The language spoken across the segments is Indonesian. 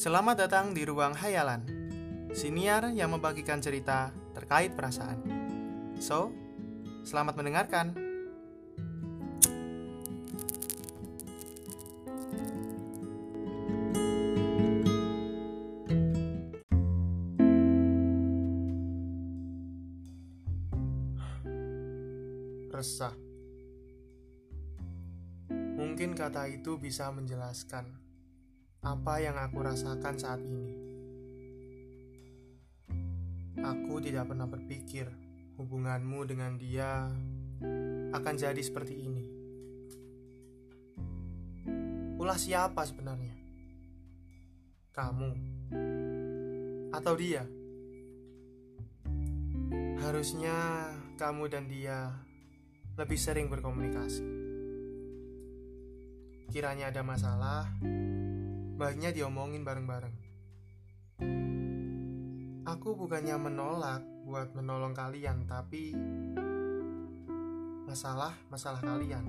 Selamat datang di Ruang Hayalan, siniar yang membagikan cerita terkait perasaan. So, selamat mendengarkan. Resah. Mungkin kata itu bisa menjelaskan apa yang aku rasakan saat ini. Aku tidak pernah berpikir hubunganmu dengan dia akan jadi seperti ini. Ulah siapa sebenarnya? Kamu atau dia? Harusnya kamu dan dia lebih sering berkomunikasi. Kiranya ada masalah, baiknya diomongin bareng-bareng. Aku bukannya menolak buat menolong kalian, tapi masalah masalah kalian.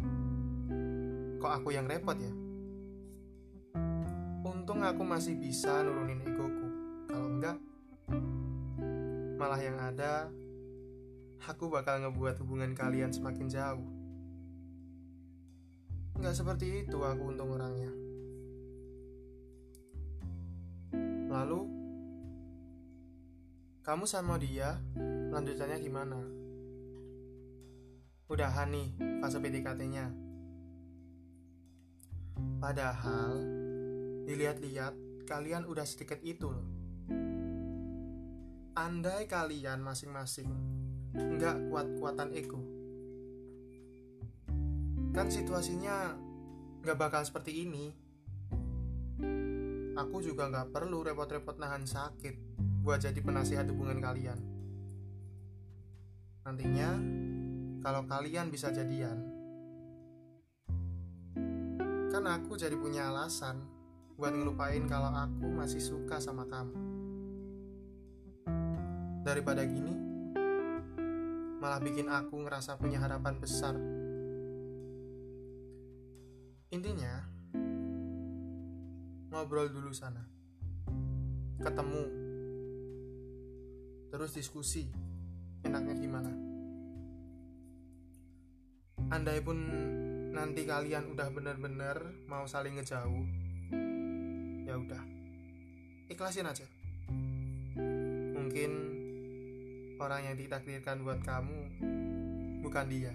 Kok aku yang repot ya? Untung aku masih bisa nurunin egoku. Kalau enggak, malah yang ada aku bakal ngebuat hubungan kalian semakin jauh. Nggak seperti itu aku untung orangnya. Lalu, kamu sama dia lanjutannya gimana? Udahan nih fase PDKT-nya. Padahal, dilihat-lihat kalian udah sedikit itu loh. Andai kalian masing-masing nggak kuat-kuatan ego, kan situasinya nggak bakal seperti ini. Aku juga nggak perlu repot-repot nahan sakit buat jadi penasihat hubungan kalian. Nantinya, kalau kalian bisa jadian, kan aku jadi punya alasan buat ngelupain kalau aku masih suka sama kamu. Daripada gini, malah bikin aku ngerasa punya harapan besar. Intinya, ngobrol dulu sana. Ketemu. Terus diskusi. Enaknya gimana? Andai pun nanti kalian udah bener-bener mau saling ngejauh, ya udah, ikhlasin aja. Mungkin orang yang ditakdirkan buat kamu bukan dia.